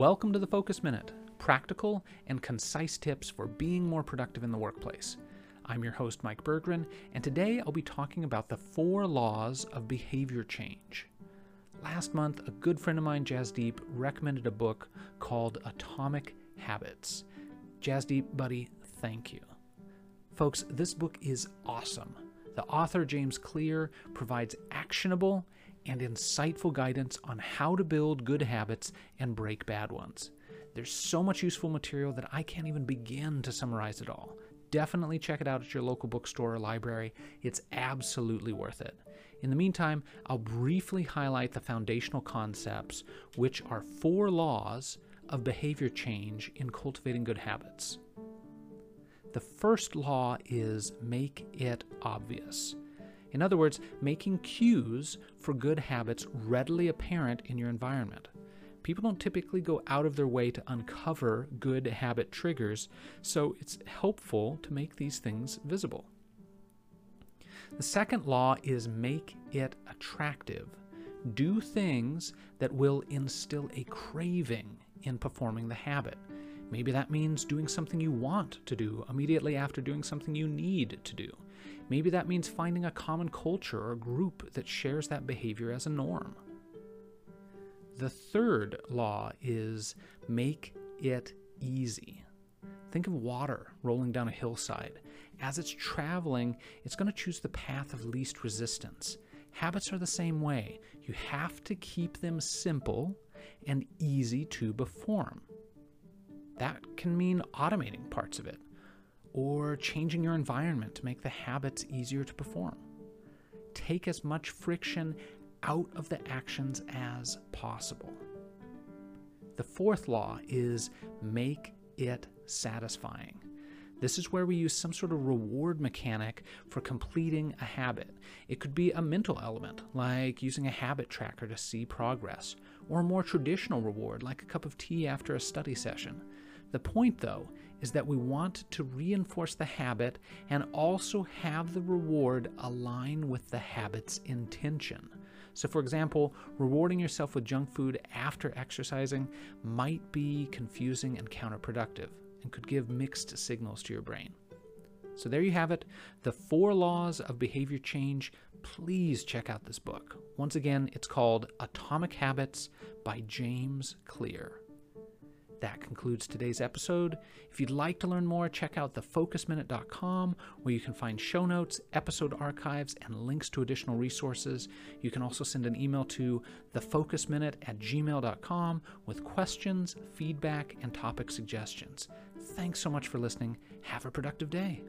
Welcome to the Focus Minute practical and concise tips for being more productive in the workplace. I'm your host, Mike Bergren, and today I'll be talking about the four laws of behavior change. Last month, a good friend of mine, Jasdeep, recommended a book called Atomic Habits. Jasdeep, buddy, thank you. Folks, this book is awesome. The author, James Clear, provides actionable and insightful guidance on how to build good habits and break bad ones. There's so much useful material that I can't even begin to summarize it all. Definitely check it out at your local bookstore or library. It's absolutely worth it. In the meantime, I'll briefly highlight the foundational concepts, which are four laws of behavior change in cultivating good habits. The first law is make it obvious. In other words, making cues for good habits readily apparent in your environment. People don't typically go out of their way to uncover good habit triggers, so it's helpful to make these things visible. The second law is make it attractive. Do things that will instill a craving in performing the habit. Maybe that means doing something you want to do immediately after doing something you need to do. Maybe that means finding a common culture or group that shares that behavior as a norm. The third law is make it easy. Think of water rolling down a hillside. As it's traveling, it's going to choose the path of least resistance. Habits are the same way. You have to keep them simple and easy to perform. That can mean automating parts of it or changing your environment to make the habits easier to perform. Take as much friction out of the actions as possible. The fourth law is make it satisfying. This is where we use some sort of reward mechanic for completing a habit. It could be a mental element, like using a habit tracker to see progress, or a more traditional reward, like a cup of tea after a study session. The point, though, is that we want to reinforce the habit and also have the reward align with the habit's intention. So, for example, rewarding yourself with junk food after exercising might be confusing and counterproductive and could give mixed signals to your brain. So, there you have it the four laws of behavior change. Please check out this book. Once again, it's called Atomic Habits by James Clear. That concludes today's episode. If you'd like to learn more, check out thefocusminute.com where you can find show notes, episode archives, and links to additional resources. You can also send an email to thefocusminute at gmail.com with questions, feedback, and topic suggestions. Thanks so much for listening. Have a productive day.